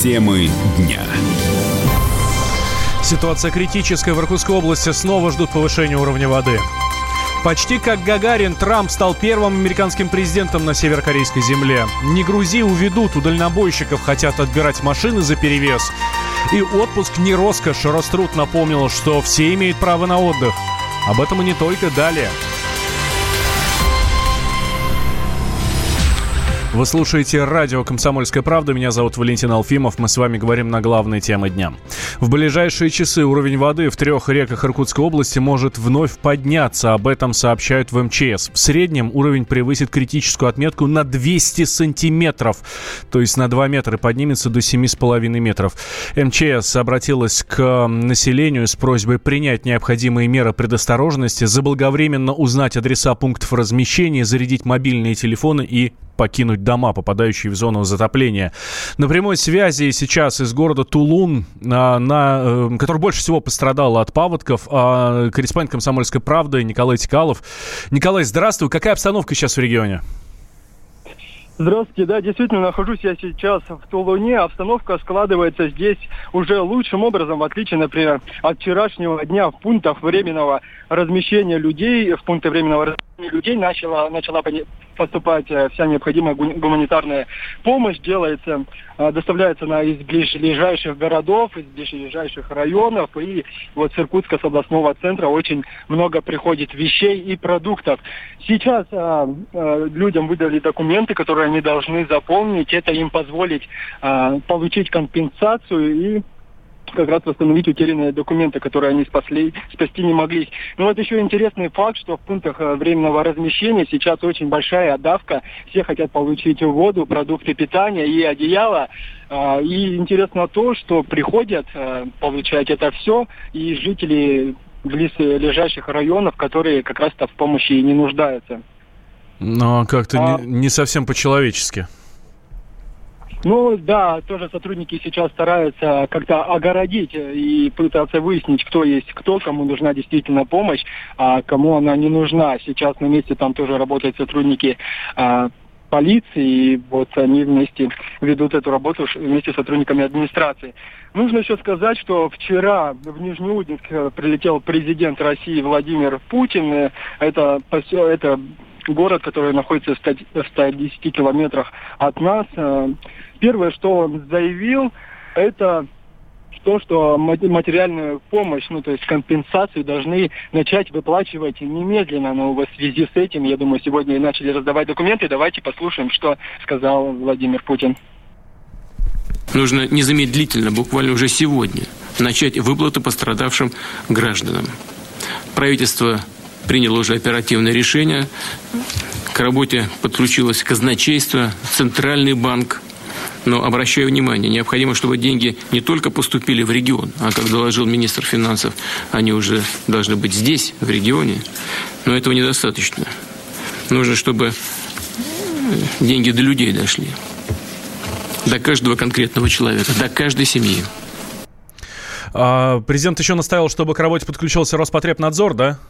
Темы дня. Ситуация критическая. В Иркутской области снова ждут повышения уровня воды. Почти как Гагарин, Трамп стал первым американским президентом на северокорейской земле. Не грузи, уведут. У дальнобойщиков хотят отбирать машины за перевес. И отпуск не роскошь. Роструд напомнил, что все имеют право на отдых. Об этом и не только далее. Вы слушаете радио «Комсомольская правда». Меня зовут Валентин Алфимов. Мы с вами говорим на главные темы дня. В ближайшие часы уровень воды в трех реках Иркутской области может вновь подняться. Об этом сообщают в МЧС. В среднем уровень превысит критическую отметку на 200 сантиметров. То есть на 2 метра поднимется до 7,5 метров. МЧС обратилась к населению с просьбой принять необходимые меры предосторожности, заблаговременно узнать адреса пунктов размещения, зарядить мобильные телефоны и покинуть дома, попадающие в зону затопления. На прямой связи сейчас из города Тулун, на, на, э, который больше всего пострадал от паводков, а, корреспондент «Комсомольской правды» Николай Тикалов. Николай, здравствуй. Какая обстановка сейчас в регионе? Здравствуйте, да, действительно, нахожусь я сейчас в Тулуне. Обстановка складывается здесь уже лучшим образом, в отличие, например, от вчерашнего дня в пунктах временного размещения людей, в пункты временного размещения людей начала, начала поступать э, вся необходимая гуманитарная помощь, делается, э, доставляется она из ближайших городов, из ближайших районов, и вот с Иркутска, с областного центра очень много приходит вещей и продуктов. Сейчас а, а, людям выдали документы, которые они должны заполнить, это им позволит а, получить компенсацию и как раз восстановить утерянные документы, которые они спасли, спасти не могли. Ну вот еще интересный факт, что в пунктах э, временного размещения сейчас очень большая давка. Все хотят получить воду, продукты питания и одеяло. А, и интересно то, что приходят э, получать это все и жители близлежащих районов, которые как раз-то в помощи и не нуждаются. Но как-то а... не, не совсем по-человечески. Ну да, тоже сотрудники сейчас стараются как-то огородить и пытаться выяснить, кто есть кто, кому нужна действительно помощь, а кому она не нужна. Сейчас на месте там тоже работают сотрудники а, полиции, и вот они вместе ведут эту работу вместе с сотрудниками администрации. Нужно еще сказать, что вчера в Нижнеудинск прилетел президент России Владимир Путин. Это, это город, который находится в 110 километрах от нас. Первое, что он заявил, это то, что материальную помощь, ну, то есть компенсацию должны начать выплачивать немедленно. Но в связи с этим, я думаю, сегодня и начали раздавать документы. Давайте послушаем, что сказал Владимир Путин. Нужно незамедлительно, буквально уже сегодня, начать выплаты пострадавшим гражданам. Правительство приняло уже оперативное решение. К работе подключилось казначейство, Центральный банк, но обращаю внимание, необходимо, чтобы деньги не только поступили в регион, а, как доложил министр финансов, они уже должны быть здесь, в регионе. Но этого недостаточно. Нужно, чтобы э, деньги до людей дошли. До каждого конкретного человека, до каждой семьи. А, президент еще наставил, чтобы к работе подключился Роспотребнадзор, да?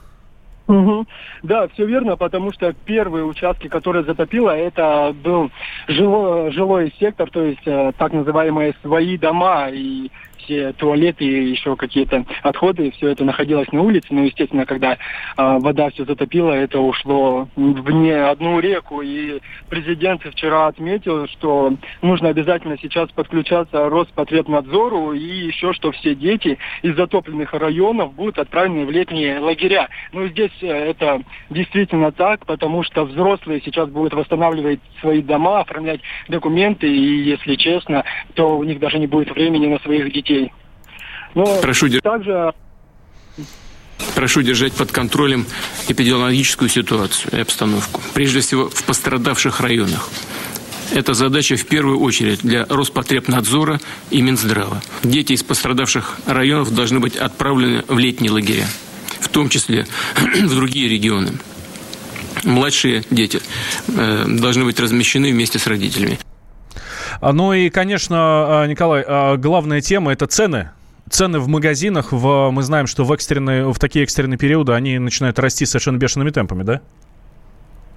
Угу. Да, все верно, потому что первые участки, которые затопило, это был жилой, жилой сектор, то есть э, так называемые свои дома. И все туалеты и еще какие-то отходы, все это находилось на улице. Но, естественно, когда э, вода все затопила, это ушло в не одну реку. И президент вчера отметил, что нужно обязательно сейчас подключаться Роспотребнадзору и еще, что все дети из затопленных районов будут отправлены в летние лагеря. Ну, здесь э, это действительно так, потому что взрослые сейчас будут восстанавливать свои дома, оформлять документы, и, если честно, то у них даже не будет времени на своих детей. Но Прошу также Прошу держать под контролем эпидемиологическую ситуацию и обстановку. Прежде всего, в пострадавших районах. Это задача в первую очередь для Роспотребнадзора и Минздрава. Дети из пострадавших районов должны быть отправлены в летние лагеря, в том числе в другие регионы. Младшие дети э, должны быть размещены вместе с родителями. А, ну и, конечно, а, Николай, а, главная тема – это цены цены в магазинах, в, мы знаем, что в, экстренные, в такие экстренные периоды они начинают расти совершенно бешеными темпами, да?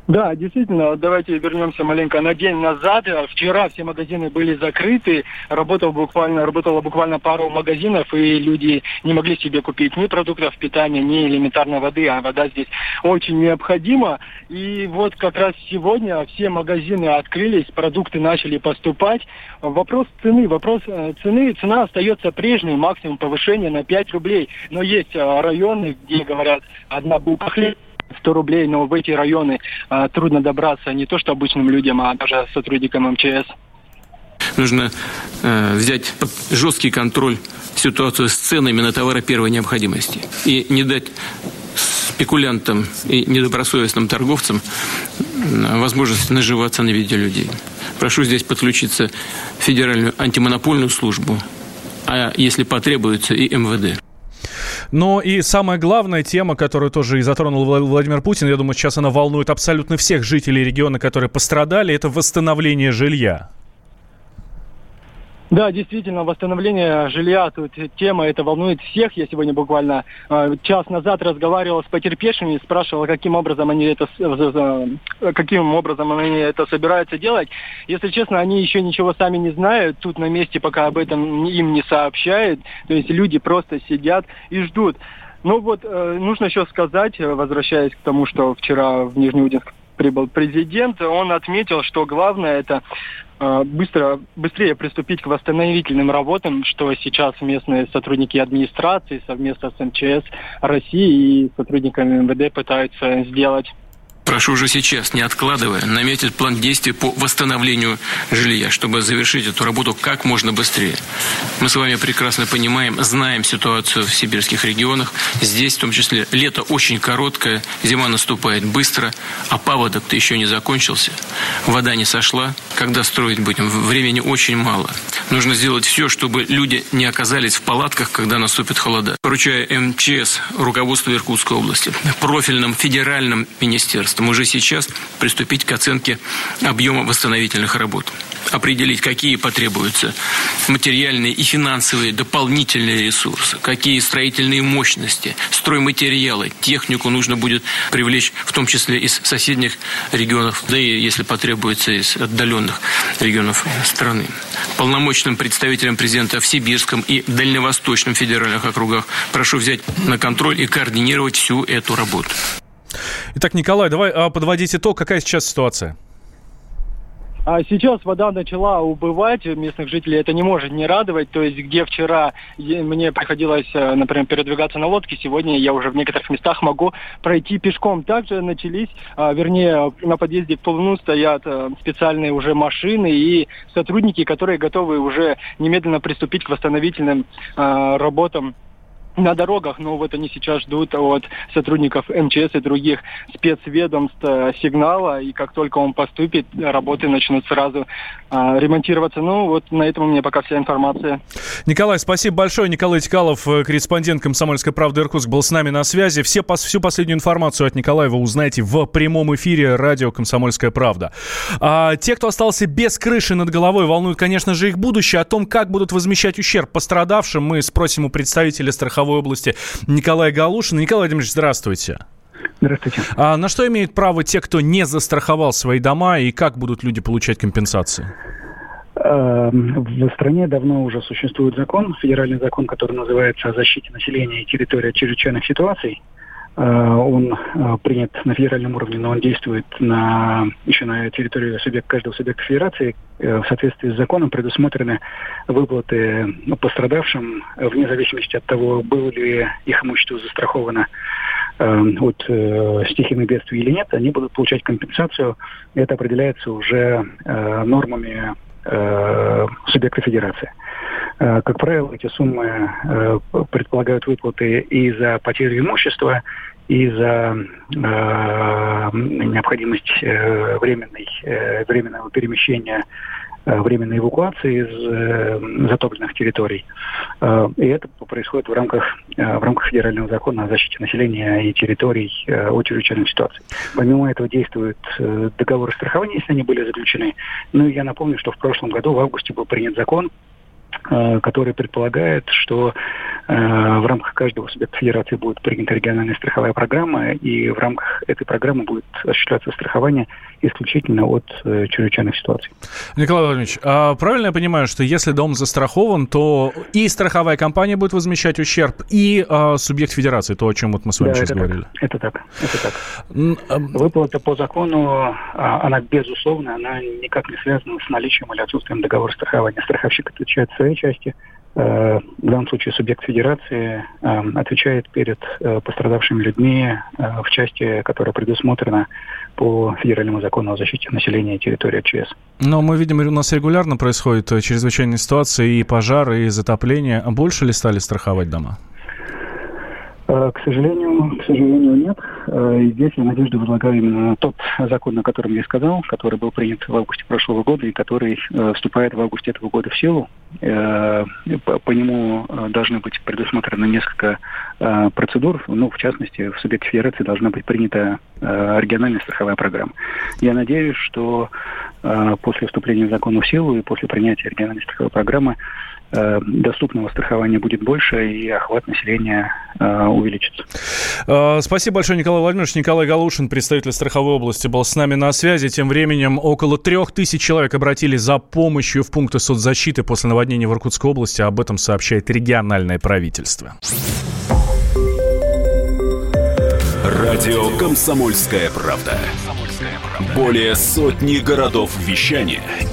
Да, действительно, давайте вернемся маленько на день назад. Вчера все магазины были закрыты, работал буквально, работало буквально пару магазинов, и люди не могли себе купить ни продуктов питания, ни элементарной воды, а вода здесь очень необходима. И вот как раз сегодня все магазины открылись, продукты начали поступать. Вопрос цены, вопрос э, цены, цена остается прежней, максимум повышения на 5 рублей. Но есть э, районы, где говорят, одна булка хлеба 100 рублей, но в эти районы а, трудно добраться не то что обычным людям, а даже сотрудникам МЧС. Нужно э, взять жесткий контроль ситуацию с ценами на товары первой необходимости и не дать спекулянтам и недобросовестным торговцам возможность наживаться на виде людей. Прошу здесь подключиться Федеральную антимонопольную службу, а если потребуется и МВД. Но и самая главная тема, которую тоже и затронул Владимир Путин, я думаю, сейчас она волнует абсолютно всех жителей региона, которые пострадали, это восстановление жилья. Да, действительно, восстановление жилья, тут тема это волнует всех. Я сегодня буквально э, час назад разговаривал с потерпевшими, спрашивал, каким образом они это, каким образом они это собираются делать. Если честно, они еще ничего сами не знают. Тут на месте пока об этом им не сообщают. То есть люди просто сидят и ждут. Ну вот, э, нужно еще сказать, возвращаясь к тому, что вчера в Нижнеудинск прибыл президент, он отметил, что главное это быстро, быстрее приступить к восстановительным работам, что сейчас местные сотрудники администрации совместно с МЧС России и сотрудниками МВД пытаются сделать. Прошу уже сейчас, не откладывая, наметить план действий по восстановлению жилья, чтобы завершить эту работу как можно быстрее. Мы с вами прекрасно понимаем, знаем ситуацию в сибирских регионах. Здесь, в том числе, лето очень короткое, зима наступает быстро, а паводок-то еще не закончился. Вода не сошла. Когда строить будем? Времени очень мало. Нужно сделать все, чтобы люди не оказались в палатках, когда наступит холода. Поручая МЧС, руководству Иркутской области, профильным федеральным министерством, государством уже сейчас приступить к оценке объема восстановительных работ. Определить, какие потребуются материальные и финансовые дополнительные ресурсы, какие строительные мощности, стройматериалы, технику нужно будет привлечь, в том числе из соседних регионов, да и, если потребуется, из отдаленных регионов страны. Полномочным представителям президента в Сибирском и Дальневосточном федеральных округах прошу взять на контроль и координировать всю эту работу. Итак, Николай, давай а, подводить итог. Какая сейчас ситуация? А сейчас вода начала убывать, местных жителей это не может не радовать. То есть, где вчера мне приходилось, э, например, передвигаться на лодке, сегодня я уже в некоторых местах могу пройти пешком. Также начались, а, вернее, на подъезде к Тулуну стоят э, специальные уже машины и сотрудники, которые готовы уже немедленно приступить к восстановительным а, работам на дорогах, но вот они сейчас ждут от сотрудников МЧС и других спецведомств э, сигнала, и как только он поступит, работы начнут сразу а, ремонтироваться. Ну, вот на этом у меня пока вся информация. Николай, спасибо большое. Николай Тикалов, э, корреспондент «Комсомольской правды» Иркутск, был с нами на связи. Все, всю последнюю информацию от Николая вы узнаете в прямом эфире радио «Комсомольская правда». А, те, кто остался без крыши над головой, волнуют, конечно же, их будущее. О том, как будут возмещать ущерб пострадавшим, мы спросим у представителя страховой Страховой области Николай Галушин. Николай Владимирович, здравствуйте. Здравствуйте. А на что имеют право те, кто не застраховал свои дома, и как будут люди получать компенсации? Эм, в стране давно уже существует закон, федеральный закон, который называется «О защите населения и территории от чрезвычайных ситуаций». Э, он э, принят на федеральном уровне, но он действует на, еще на территории субъект, каждого субъекта федерации. Э, в соответствии с законом предусмотрены выплаты ну, пострадавшим, вне зависимости от того, было ли их имущество застраховано от стихийных бедствий или нет, они будут получать компенсацию. Это определяется уже нормами субъекта федерации. Э, как правило, эти суммы э, предполагают выплаты и за потерю имущества, и за э, необходимость временной, временного перемещения временной эвакуации из затопленных территорий. И это происходит в рамках, в рамках федерального закона о защите населения и территорий от чрезвычайных ситуаций. Помимо этого действуют договоры страхования, если они были заключены. Ну и я напомню, что в прошлом году, в августе, был принят закон который предполагает, что Э, в рамках каждого субъекта федерации будет принята региональная страховая программа, и в рамках этой программы будет осуществляться страхование исключительно от э, чрезвычайных ситуаций. Николай Владимирович, а правильно я понимаю, что если дом застрахован, то и страховая компания будет возмещать ущерб, и а, субъект федерации, то, о чем вот мы с вами да, сейчас это говорили? Так, это так, это так. Выплата по закону, а, она безусловно, она никак не связана с наличием или отсутствием договора страхования. Страховщик отвечает своей части, Э, в данном случае субъект федерации э, отвечает перед э, пострадавшими людьми в части, которая предусмотрена по федеральному закону о защите населения и территории ЧС. Но мы видим, у нас регулярно происходят чрезвычайные ситуации, и пожары, и затопления. Больше ли стали страховать дома? Э, к сожалению, к сожалению, нет. Э, и здесь я надежду возлагаю именно на тот закон, о котором я сказал, который был принят в августе прошлого года и который э, вступает в августе этого года в силу. По нему должны быть предусмотрены несколько процедур. Ну, в частности, в субъекте федерации должна быть принята региональная страховая программа. Я надеюсь, что после вступления в закон в силу и после принятия региональной страховой программы доступного страхования будет больше и охват населения э, увеличится. Э, спасибо большое, Николай Владимирович. Николай Галушин, представитель страховой области, был с нами на связи. Тем временем около трех тысяч человек обратились за помощью в пункты соцзащиты после наводнения в Иркутской области. Об этом сообщает региональное правительство. Радио «Комсомольская правда». Более сотни городов вещания –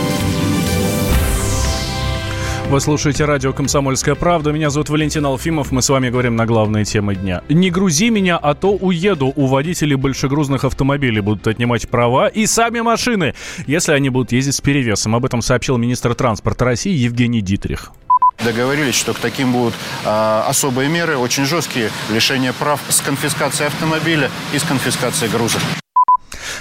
Вы слушаете радио «Комсомольская правда». Меня зовут Валентин Алфимов. Мы с вами говорим на главные темы дня. «Не грузи меня, а то уеду». У водителей большегрузных автомобилей будут отнимать права и сами машины, если они будут ездить с перевесом. Об этом сообщил министр транспорта России Евгений Дитрих. Договорились, что к таким будут э, особые меры, очень жесткие, лишение прав с конфискацией автомобиля и с конфискацией груза.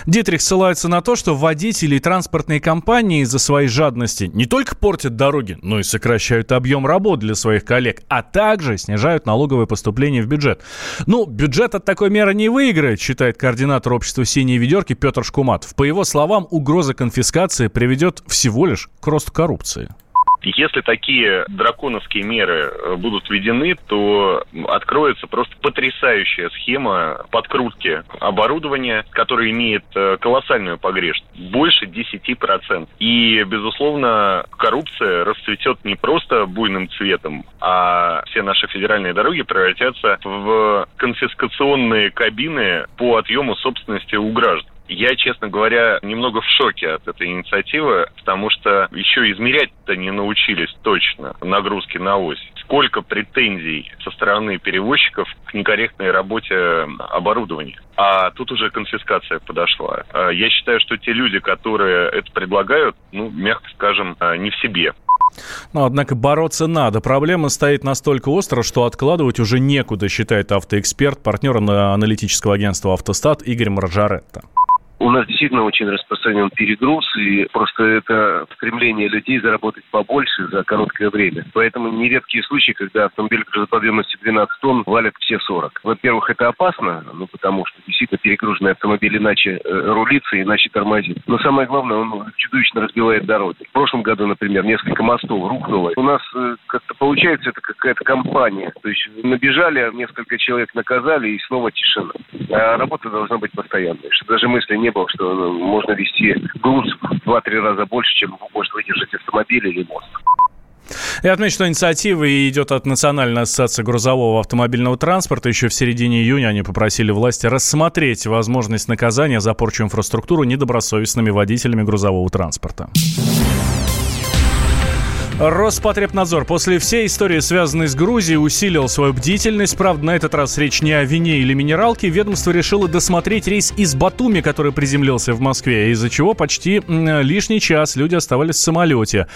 Дитрих ссылается на то, что водители и транспортные компании из-за своей жадности не только портят дороги, но и сокращают объем работ для своих коллег, а также снижают налоговые поступления в бюджет. Ну, бюджет от такой меры не выиграет, считает координатор общества «Синие ведерки» Петр Шкуматов. По его словам, угроза конфискации приведет всего лишь к росту коррупции. Если такие драконовские меры э, будут введены, то откроется просто потрясающая схема подкрутки оборудования, которое имеет э, колоссальную погрешность. Больше 10%. И, безусловно, коррупция расцветет не просто буйным цветом, а все наши федеральные дороги превратятся в конфискационные кабины по отъему собственности у граждан. Я, честно говоря, немного в шоке от этой инициативы, потому что еще измерять-то не научились точно нагрузки на ось. Сколько претензий со стороны перевозчиков к некорректной работе оборудования. А тут уже конфискация подошла. А я считаю, что те люди, которые это предлагают, ну, мягко скажем, не в себе. Но, однако, бороться надо. Проблема стоит настолько остро, что откладывать уже некуда, считает автоэксперт, партнер аналитического агентства «Автостат» Игорь Маржаретта. У нас действительно очень распространен перегруз, и просто это стремление людей заработать побольше за короткое время. Поэтому нередкие случаи, когда автомобиль грузоподъемностью 12 тонн валят все 40. Во-первых, это опасно, ну, потому что действительно перегруженный автомобиль иначе э, рулится, иначе тормозит. Но самое главное, он чудовищно разбивает дороги. В прошлом году, например, несколько мостов рухнуло. У нас э, как-то получается это какая-то компания. То есть набежали, несколько человек наказали, и снова тишина. А работа должна быть постоянной. Что даже мысли не не было, что можно вести груз в 2-3 раза больше, чем может выдержать автомобиль или мост. Я отмечу, что инициатива идет от Национальной ассоциации грузового автомобильного транспорта. Еще в середине июня они попросили власти рассмотреть возможность наказания за порчу инфраструктуры недобросовестными водителями грузового транспорта. Роспотребнадзор после всей истории, связанной с Грузией, усилил свою бдительность. Правда, на этот раз речь не о вине или минералке. Ведомство решило досмотреть рейс из Батуми, который приземлился в Москве, из-за чего почти лишний час люди оставались в самолете.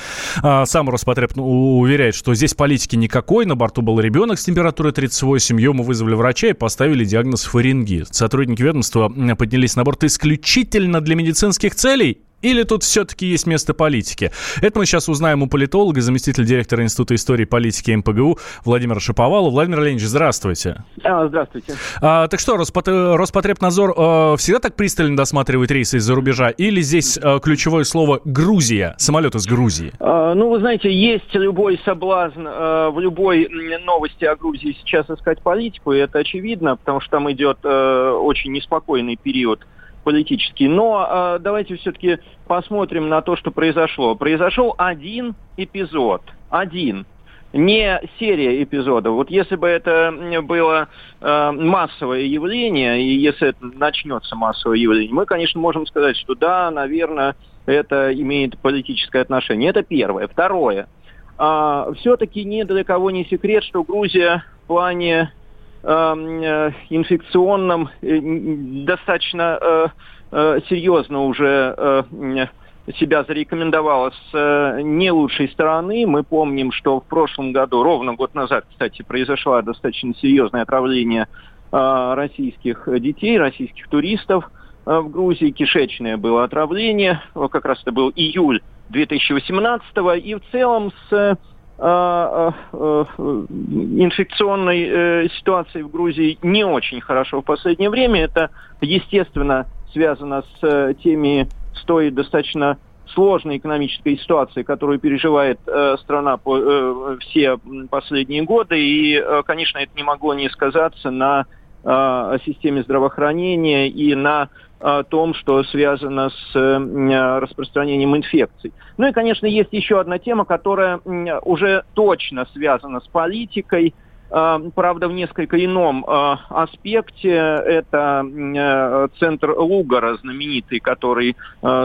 А, сам Роспотреб ну, уверяет, что здесь политики никакой. На борту был ребенок с температурой 38. Ему вызвали врача и поставили диагноз фарингит. Сотрудники ведомства поднялись на борт исключительно для медицинских целей или тут все-таки есть место политики? Это мы сейчас узнаем у политолога, заместителя директора Института истории и политики МПГУ Владимира Шаповалова. Владимир Леонидович, здравствуйте. А, здравствуйте. А, так что, Роспот... Роспотребнадзор э, всегда так пристально досматривает рейсы из-за рубежа? Или здесь э, ключевое слово «Грузия», самолет из Грузии? А, ну, вы знаете, есть любой соблазн э, в любой новости о Грузии сейчас искать политику, и это очевидно, потому что там идет э, очень неспокойный период политический. Но э, давайте все-таки посмотрим на то, что произошло. Произошел один эпизод. Один не серия эпизодов. Вот если бы это было э, массовое явление, и если это начнется массовое явление, мы, конечно, можем сказать, что да, наверное, это имеет политическое отношение. Это первое. Второе. Э, все-таки ни для кого не секрет, что Грузия в плане инфекционном э, достаточно э, серьезно уже себя зарекомендовала с не лучшей стороны. Мы помним, что в прошлом году, ровно год назад, кстати, произошло достаточно серьезное отравление российских детей, российских туристов в Грузии. Кишечное было отравление, как раз это был июль 2018 и в целом с э, инфекционной э, ситуации в Грузии не очень хорошо в последнее время. Это, естественно, связано с э, теми, с той достаточно сложной экономической ситуацией, которую переживает э, страна э, все последние годы. И, э, конечно, это не могло не сказаться на э, системе здравоохранения и на том, что связано с э, распространением инфекций. Ну и, конечно, есть еще одна тема, которая уже точно связана с политикой, э, правда, в несколько ином э, аспекте. Это центр Лугара, знаменитый, который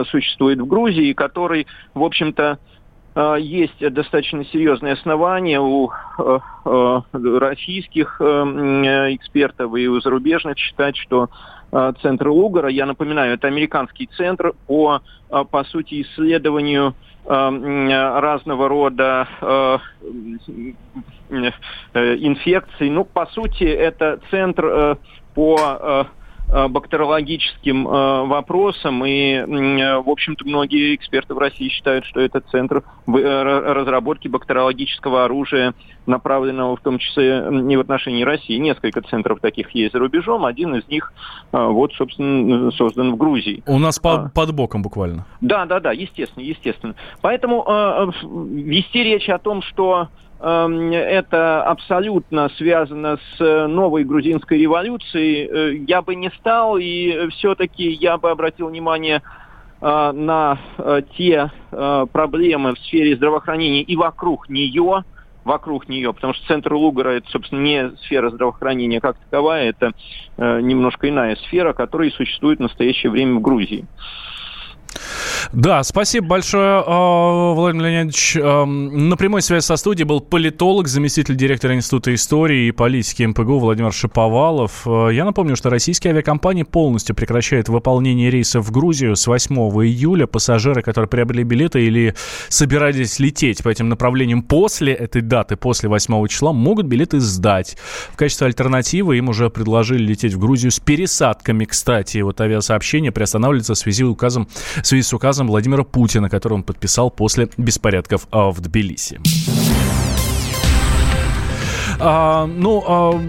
существует в Грузии, который, в общем-то, есть достаточно серьезные основания у российских экспертов и у зарубежных считать, что Э, центр Лугара. Я напоминаю, это американский центр по, э, по сути, исследованию э, разного рода инфекций. Ну, по сути, это центр по Э, бактериологическим э, вопросам. И, э, в общем-то, многие эксперты в России считают, что это центр разработки бактериологического оружия, направленного в том числе не в отношении России. Несколько центров таких есть за рубежом. Один из них, вот, собственно, создан в Грузии. У нас под, а. под боком буквально. Да, да, да, естественно, естественно. Поэтому вести речь о том, что это абсолютно связано с новой грузинской революцией, э, я бы не стал, и все-таки я бы обратил внимание э, на э, те проблемы в сфере здравоохранения и вокруг нее, вокруг нее, потому что центр Лугара это, собственно, не сфера здравоохранения как таковая, это немножко иная сфера, которая существует в настоящее время в Грузии. Да, спасибо большое, а, Владимир Леонидович. На прямой связи со студией был политолог, заместитель директора Института истории и политики МПГУ Владимир Шаповалов. А, я напомню, что российские авиакомпании полностью прекращают выполнение рейсов в Грузию с 8 июля. Пассажиры, которые приобрели билеты или собирались лететь по этим направлениям после этой даты, после 8 числа, могут билеты сдать. В качестве альтернативы им уже предложили лететь в Грузию с пересадками, кстати. Вот авиасообщение приостанавливается в связи, указом, в связи с указом Владимира Путина, который он подписал после беспорядков в Тбилиси. А, ну, а,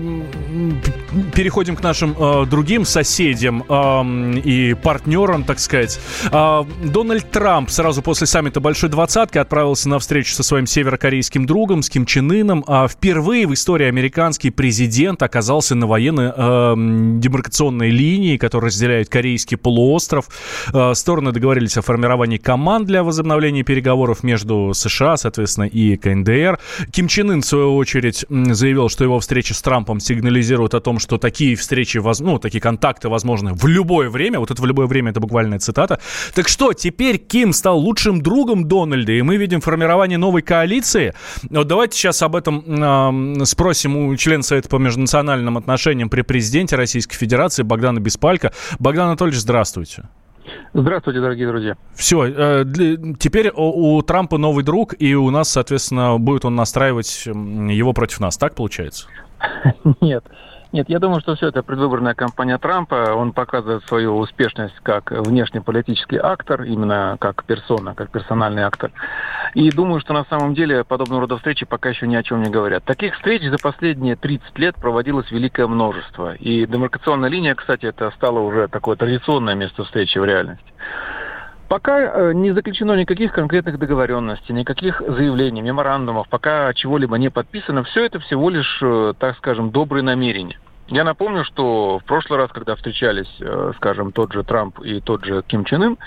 переходим к нашим э, другим соседям э, и партнерам, так сказать. Э, Дональд Трамп сразу после саммита Большой Двадцатки отправился на встречу со своим северокорейским другом, с Ким Чен Ыном. А впервые в истории американский президент оказался на военной э, демаркационной линии, которая разделяет корейский полуостров. Э, стороны договорились о формировании команд для возобновления переговоров между США, соответственно, и КНДР. Ким Чен Ын, в свою очередь, заявил, что его встреча с Трампом сигнализирует о том, что такие встречи, ну, такие контакты возможны в любое время. Вот это в любое время, это буквальная цитата. Так что, теперь Ким стал лучшим другом Дональда, и мы видим формирование новой коалиции. Вот давайте сейчас об этом э, спросим у члена Совета по межнациональным отношениям при президенте Российской Федерации Богдана Беспалько. Богдан Анатольевич, здравствуйте. Здравствуйте, дорогие друзья. Все, э, теперь у, у Трампа новый друг, и у нас, соответственно, будет он настраивать его против нас, так получается? Нет. Нет, я думаю, что все это предвыборная кампания Трампа. Он показывает свою успешность как внешнеполитический актор, именно как персона, как персональный актор. И думаю, что на самом деле подобного рода встречи пока еще ни о чем не говорят. Таких встреч за последние 30 лет проводилось великое множество. И демаркационная линия, кстати, это стало уже такое традиционное место встречи в реальности. Пока э, не заключено никаких конкретных договоренностей, никаких заявлений, меморандумов, пока чего-либо не подписано, все это всего лишь, э, так скажем, добрые намерения. Я напомню, что в прошлый раз, когда встречались, э, скажем, тот же Трамп и тот же Ким Чен Ын,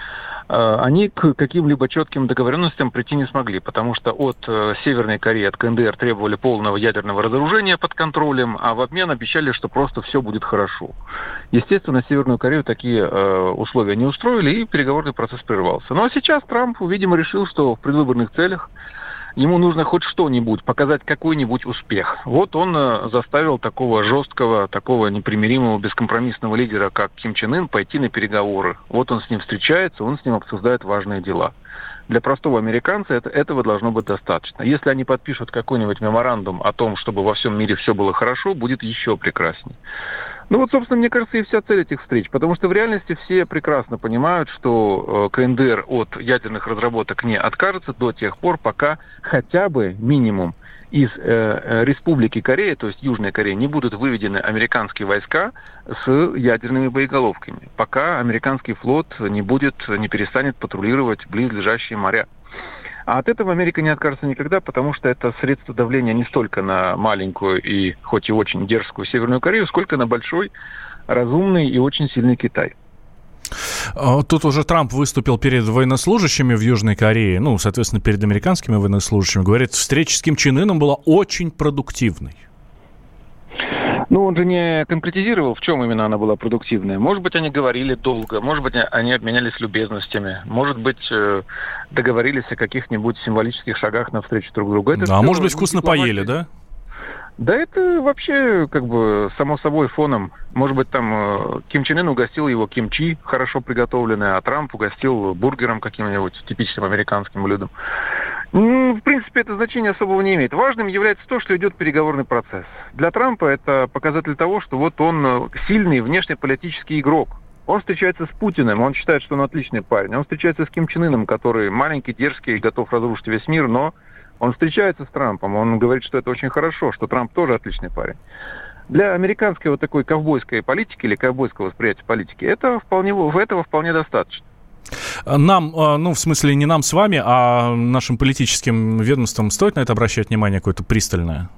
Э, они к каким-либо четким договоренностям прийти не смогли, потому что от э, Северной Кореи, от КНДР требовали полного ядерного разоружения под контролем, а в обмен обещали, что просто все будет хорошо. Естественно, Северную Корею такие условия не устроили, и переговорный процесс прервался. Ну а сейчас Трамп, видимо, решил, что в предвыборных целях ему нужно хоть что-нибудь, показать какой-нибудь успех. Вот он э, заставил такого жесткого, такого непримиримого, бескомпромиссного лидера, как Ким Чен Ын, пойти на переговоры. Вот он с ним встречается, он с ним обсуждает важные дела. Для простого американца это, этого должно быть достаточно. Если они подпишут какой-нибудь меморандум о том, чтобы во всем мире все было хорошо, будет еще прекраснее. Ну вот, собственно, мне кажется, и вся цель этих встреч. Потому что в реальности все прекрасно понимают, что э, КНДР от ядерных разработок не откажется до тех пор, пока хотя бы минимум из э, э, Республики Корея, то есть Южной Кореи, не будут выведены американские войска с ядерными боеголовками, пока американский флот не будет, не перестанет патрулировать близлежащие моря. А от этого Америка не откажется никогда, потому что это средство давления не столько на маленькую и хоть и очень дерзкую Северную Корею, сколько на большой, разумный и очень сильный Китай. А, тут уже Трамп выступил перед военнослужащими в Южной Корее, ну, соответственно, перед американскими военнослужащими. Говорит, встреча с Ким Чен Ыном была очень продуктивной. Ну, он же не конкретизировал, в чем именно она была продуктивная. Может быть, они говорили долго, может быть, они обменялись любезностями, может быть, э, договорились о каких-нибудь символических шагах навстречу друг другу. Это да, а может быть, вкусно поели, да? Да это вообще как бы само собой фоном. Может быть, там э, Ким Чен Ын угостил его кимчи, хорошо приготовленное, а Трамп угостил бургером каким-нибудь типичным американским блюдом. В принципе, это значение особого не имеет. Важным является то, что идет переговорный процесс. Для Трампа это показатель того, что вот он э, сильный внешнеполитический игрок. Он встречается с Путиным, он считает, что он отличный парень. Он встречается с Ким Чен Ыном, который маленький, дерзкий, готов разрушить весь мир, но он встречается с Трампом, он говорит, что это очень хорошо, что Трамп тоже отличный парень. Для американской вот такой ковбойской политики или ковбойского восприятия политики это вполне, этого вполне достаточно. Нам, э, ну, в смысле, не нам с вами, а нашим политическим ведомствам стоит на это обращать внимание какое-то пристальное?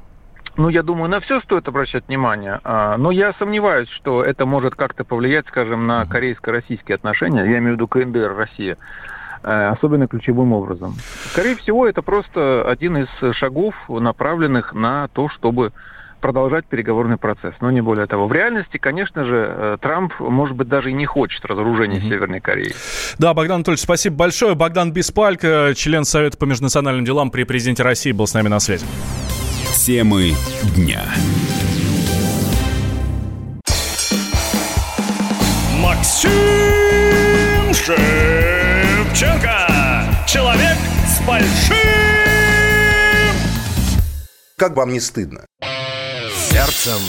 Ну, я думаю, на все стоит обращать внимание. А, но я сомневаюсь, что это может как-то повлиять, скажем, на корейско-российские отношения. Я имею в виду КНДР, Россия. Э, особенно ключевым образом. Скорее всего, это просто один из шагов, направленных на то, чтобы продолжать переговорный процесс, но не более того. В реальности, конечно же, э, Трамп, может быть, даже и не хочет разоружения mm-hmm. Северной Кореи. Да, Богдан Анатольевич, спасибо большое. Богдан Беспальк, член Совета по межнациональным делам при президенте России, был с нами на связи. Темы дня. Максим. Шевченко. Человек с большим... Как вам не стыдно? Сердцем.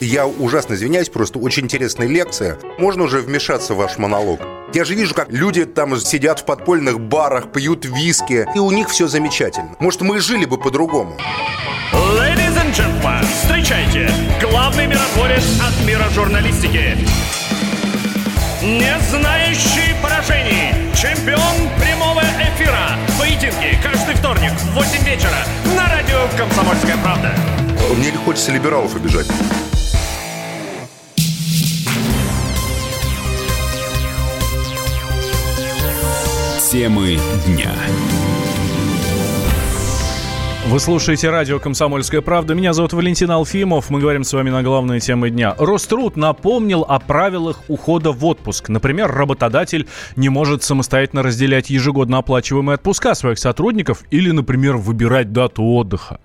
Я ужасно извиняюсь, просто очень интересная лекция. Можно уже вмешаться в ваш монолог? Я же вижу, как люди там сидят в подпольных барах, пьют виски, и у них все замечательно. Может, мы жили бы по-другому? Ladies and gentlemen, встречайте, главный миротворец от мира журналистики. Не знающий поражений. Чемпион прямого эфира. Поединки вторник в 8 вечера на радио «Комсомольская правда». Мне не хочется либералов обижать. Темы дня. Вы слушаете радио «Комсомольская правда». Меня зовут Валентин Алфимов. Мы говорим с вами на главные темы дня. Роструд напомнил о правилах ухода в отпуск. Например, работодатель не может самостоятельно разделять ежегодно оплачиваемые отпуска своих сотрудников или, например, выбирать дату отдыха.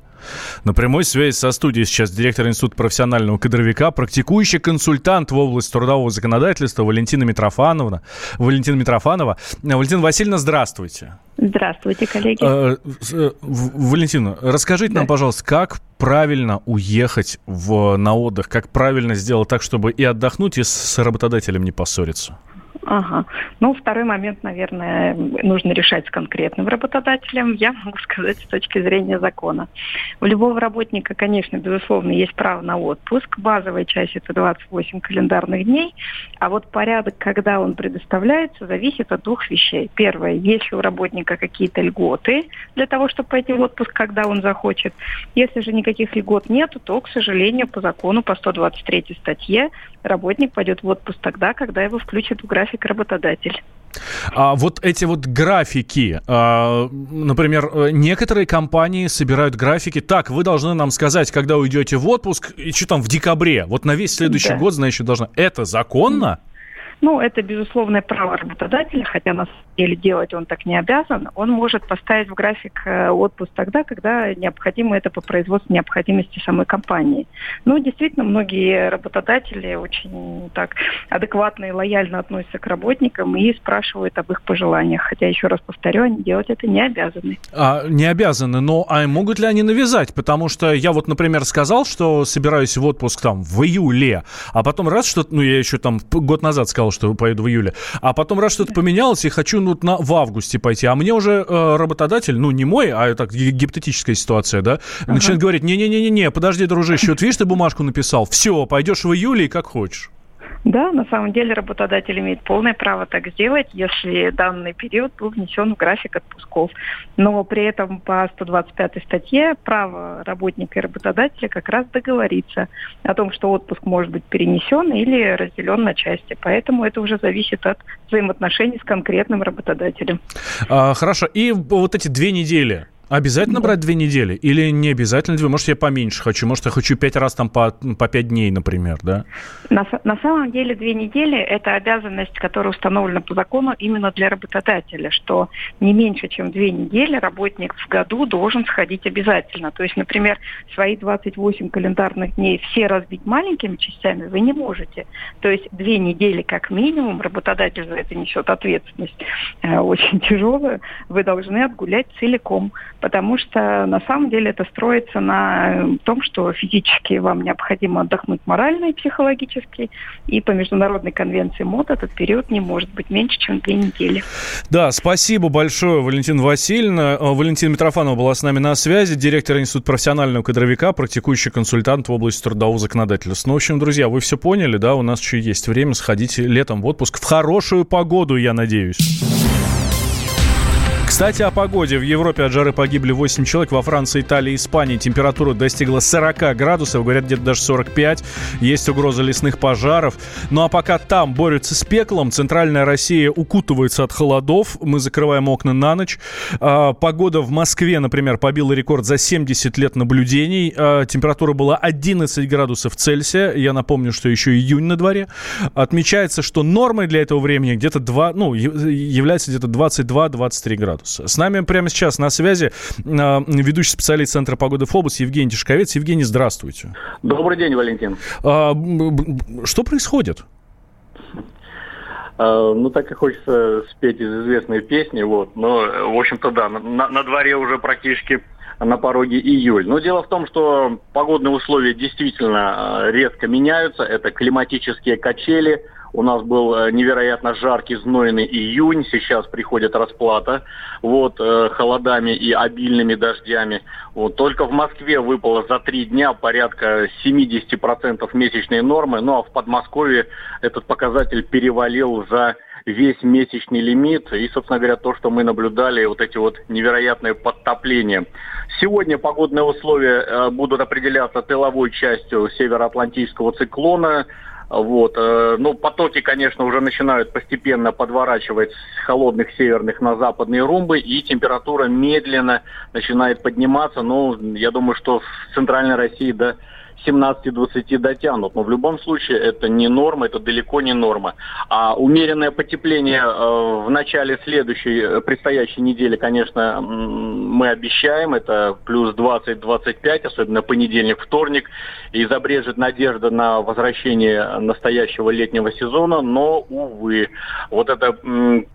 На прямой связи со студией сейчас директор Института профессионального кадровика, практикующий консультант в области трудового законодательства Валентина Митрофановна. Валентина Митрофанова. Валентина Васильевна, здравствуйте. Здравствуйте, коллеги. Э, э, Валентина, расскажите да. нам, пожалуйста, как правильно уехать в, на отдых, как правильно сделать так, чтобы и отдохнуть, и с работодателем не поссориться? Ага. Ну, второй момент, наверное, нужно решать с конкретным работодателем. Я могу сказать с точки зрения закона. У любого работника, конечно, безусловно, есть право на отпуск. Базовая часть – это 28 календарных дней. А вот порядок, когда он предоставляется, зависит от двух вещей. Первое, если у работника какие-то льготы для того, чтобы пойти в отпуск, когда он захочет. Если же никаких льгот нет, то, к сожалению, по закону, по 123 статье, работник пойдет в отпуск тогда, когда его включат в график работодатель. А вот эти вот графики, а, например, э, некоторые компании собирают графики. Так, вы должны нам сказать, когда уйдете в отпуск, и что там в декабре, вот на весь следующий да. год, значит, должна. Это законно? Ну, это безусловное право работодателя, хотя на самом деле делать он так не обязан. Он может поставить в график э, отпуск тогда, когда необходимо это по производству необходимости самой компании. Ну, действительно, многие работодатели очень так адекватно и лояльно относятся к работникам и спрашивают об их пожеланиях. Хотя, еще раз повторю, они делать это не обязаны. А, не обязаны, но а могут ли они навязать? Потому что я вот, например, сказал, что собираюсь в отпуск там в июле, а потом раз что-то, ну, я еще там год назад сказал, сказал, что поеду в июле. А потом раз что-то поменялось, и хочу ну, на, в августе пойти. А мне уже э, работодатель, ну, не мой, а так гипотетическая ситуация, да, ага. начинает говорить, не-не-не-не, подожди, дружище, вот видишь, ты бумажку написал, все, пойдешь в июле и как хочешь. Да, на самом деле работодатель имеет полное право так сделать, если данный период был внесен в график отпусков. Но при этом по 125 статье право работника и работодателя как раз договориться о том, что отпуск может быть перенесен или разделен на части. Поэтому это уже зависит от взаимоотношений с конкретным работодателем. А, хорошо. И вот эти две недели, Обязательно брать две недели? Или не обязательно две? Может, я поменьше хочу? Может, я хочу пять раз там по, по пять дней, например, да? На, на самом деле две недели – это обязанность, которая установлена по закону именно для работодателя, что не меньше, чем две недели работник в году должен сходить обязательно. То есть, например, свои 28 календарных дней все разбить маленькими частями вы не можете. То есть две недели как минимум, работодатель за это несет ответственность э, очень тяжелую, вы должны отгулять целиком потому что на самом деле это строится на том, что физически вам необходимо отдохнуть морально и психологически, и по международной конвенции МОД этот период не может быть меньше, чем две недели. Да, спасибо большое, Валентина Васильевна. Э, Валентина Митрофанова была с нами на связи, директор Института профессионального кадровика, практикующий консультант в области трудового законодательства. Ну, в общем, друзья, вы все поняли, да, у нас еще есть время, сходите летом в отпуск в хорошую погоду, я надеюсь. Кстати, о погоде. В Европе от жары погибли 8 человек. Во Франции, Италии, Испании температура достигла 40 градусов. Говорят, где-то даже 45. Есть угроза лесных пожаров. Ну а пока там борются с пеклом, центральная Россия укутывается от холодов. Мы закрываем окна на ночь. А, погода в Москве, например, побила рекорд за 70 лет наблюдений. А, температура была 11 градусов Цельсия. Я напомню, что еще июнь на дворе. Отмечается, что нормой для этого времени где-то 2, ну, является где-то 22-23 градуса градуса. С нами прямо сейчас на связи а, ведущий специалист Центра погоды Фобус Евгений Тишковец. Евгений, здравствуйте. Добрый день, Валентин. А, что происходит? А, ну, так и хочется спеть из известной песни, вот. Но, в общем-то, да, на, на дворе уже практически на пороге июль. Но дело в том, что погодные условия действительно резко меняются. Это климатические качели – у нас был э, невероятно жаркий, знойный июнь. Сейчас приходит расплата вот, э, холодами и обильными дождями. Вот, только в Москве выпало за три дня порядка 70% месячной нормы. Ну а в Подмосковье этот показатель перевалил за весь месячный лимит. И, собственно говоря, то, что мы наблюдали, вот эти вот невероятные подтопления. Сегодня погодные условия э, будут определяться тыловой частью североатлантического циклона. Вот. Э, ну, потоки, конечно, уже начинают постепенно подворачивать с холодных северных на западные румбы, и температура медленно начинает подниматься. Ну, я думаю, что в центральной России до 17-20 дотянут. Но в любом случае это не норма, это далеко не норма. А умеренное потепление э, в начале следующей, э, предстоящей недели, конечно, мы обещаем. Это плюс 20-25, особенно понедельник, вторник. И забрежет надежда на возвращение настоящего летнего сезона. Но, увы, вот это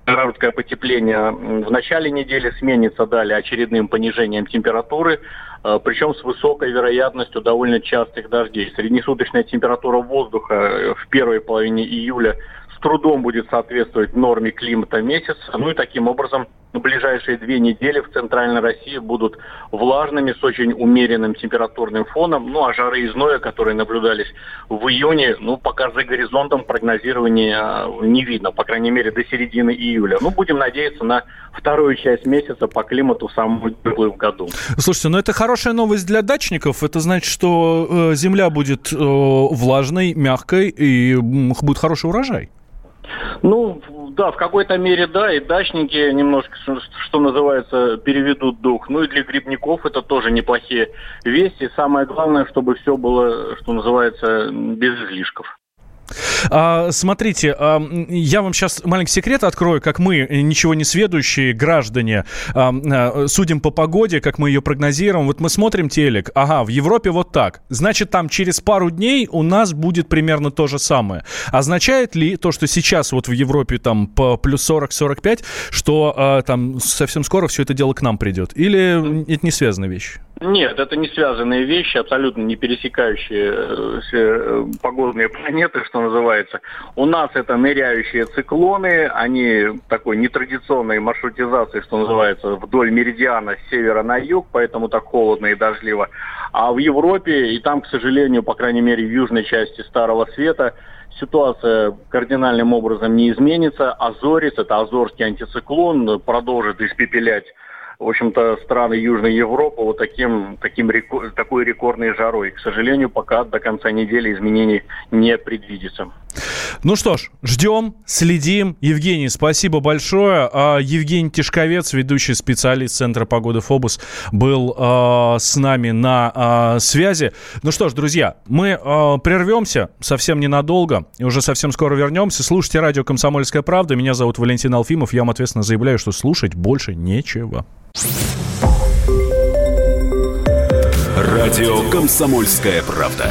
короткое потепление в начале недели сменится далее очередным понижением температуры. Э, причем с высокой вероятностью довольно частых дождей. Среднесуточная температура воздуха э, в первой половине июля с трудом будет соответствовать норме климата месяца. Ну и таким образом ближайшие две недели в Центральной России будут влажными, с очень умеренным температурным фоном. Ну, а жары и зноя, которые наблюдались в июне, ну, пока за горизонтом прогнозирования э, не видно, по крайней мере, до середины июля. Ну, будем надеяться на вторую часть месяца по климату самую теплую в году. Слушайте, ну это хорошая новость для дачников. Это значит, что э, земля будет э, влажной, мягкой и будет хороший урожай. Ну, да, в какой-то мере да, и дачники немножко, что называется, переведут дух. Ну и для грибников это тоже неплохие вести. Самое главное, чтобы все было, что называется, без излишков. А, смотрите, а, я вам сейчас маленький секрет открою, как мы, ничего не сведущие граждане, а, а, судим по погоде, как мы ее прогнозируем. Вот мы смотрим телек, ага, в Европе вот так. Значит, там через пару дней у нас будет примерно то же самое. Означает ли то, что сейчас вот в Европе там по плюс 40-45, что а, там совсем скоро все это дело к нам придет? Или это не связанная вещь? Нет, это не связанные вещи, абсолютно не пересекающие э, э, погодные планеты, что называется. У нас это ныряющие циклоны, они такой нетрадиционной маршрутизации, что называется, вдоль меридиана с севера на юг, поэтому так холодно и дождливо. А в Европе, и там, к сожалению, по крайней мере, в южной части Старого Света, ситуация кардинальным образом не изменится. Азорис, это азорский антициклон, продолжит испепелять в общем-то, страны Южной Европы вот таким, таким такой рекордной жарой. К сожалению, пока до конца недели изменений не предвидится. Ну что ж, ждем, следим. Евгений, спасибо большое. А, Евгений Тишковец, ведущий специалист Центра погоды ФОБУС, был э, с нами на э, связи. Ну что ж, друзья, мы э, прервемся совсем ненадолго и уже совсем скоро вернемся. Слушайте радио «Комсомольская правда». Меня зовут Валентин Алфимов. Я вам ответственно заявляю, что слушать больше нечего. Радио «Комсомольская правда».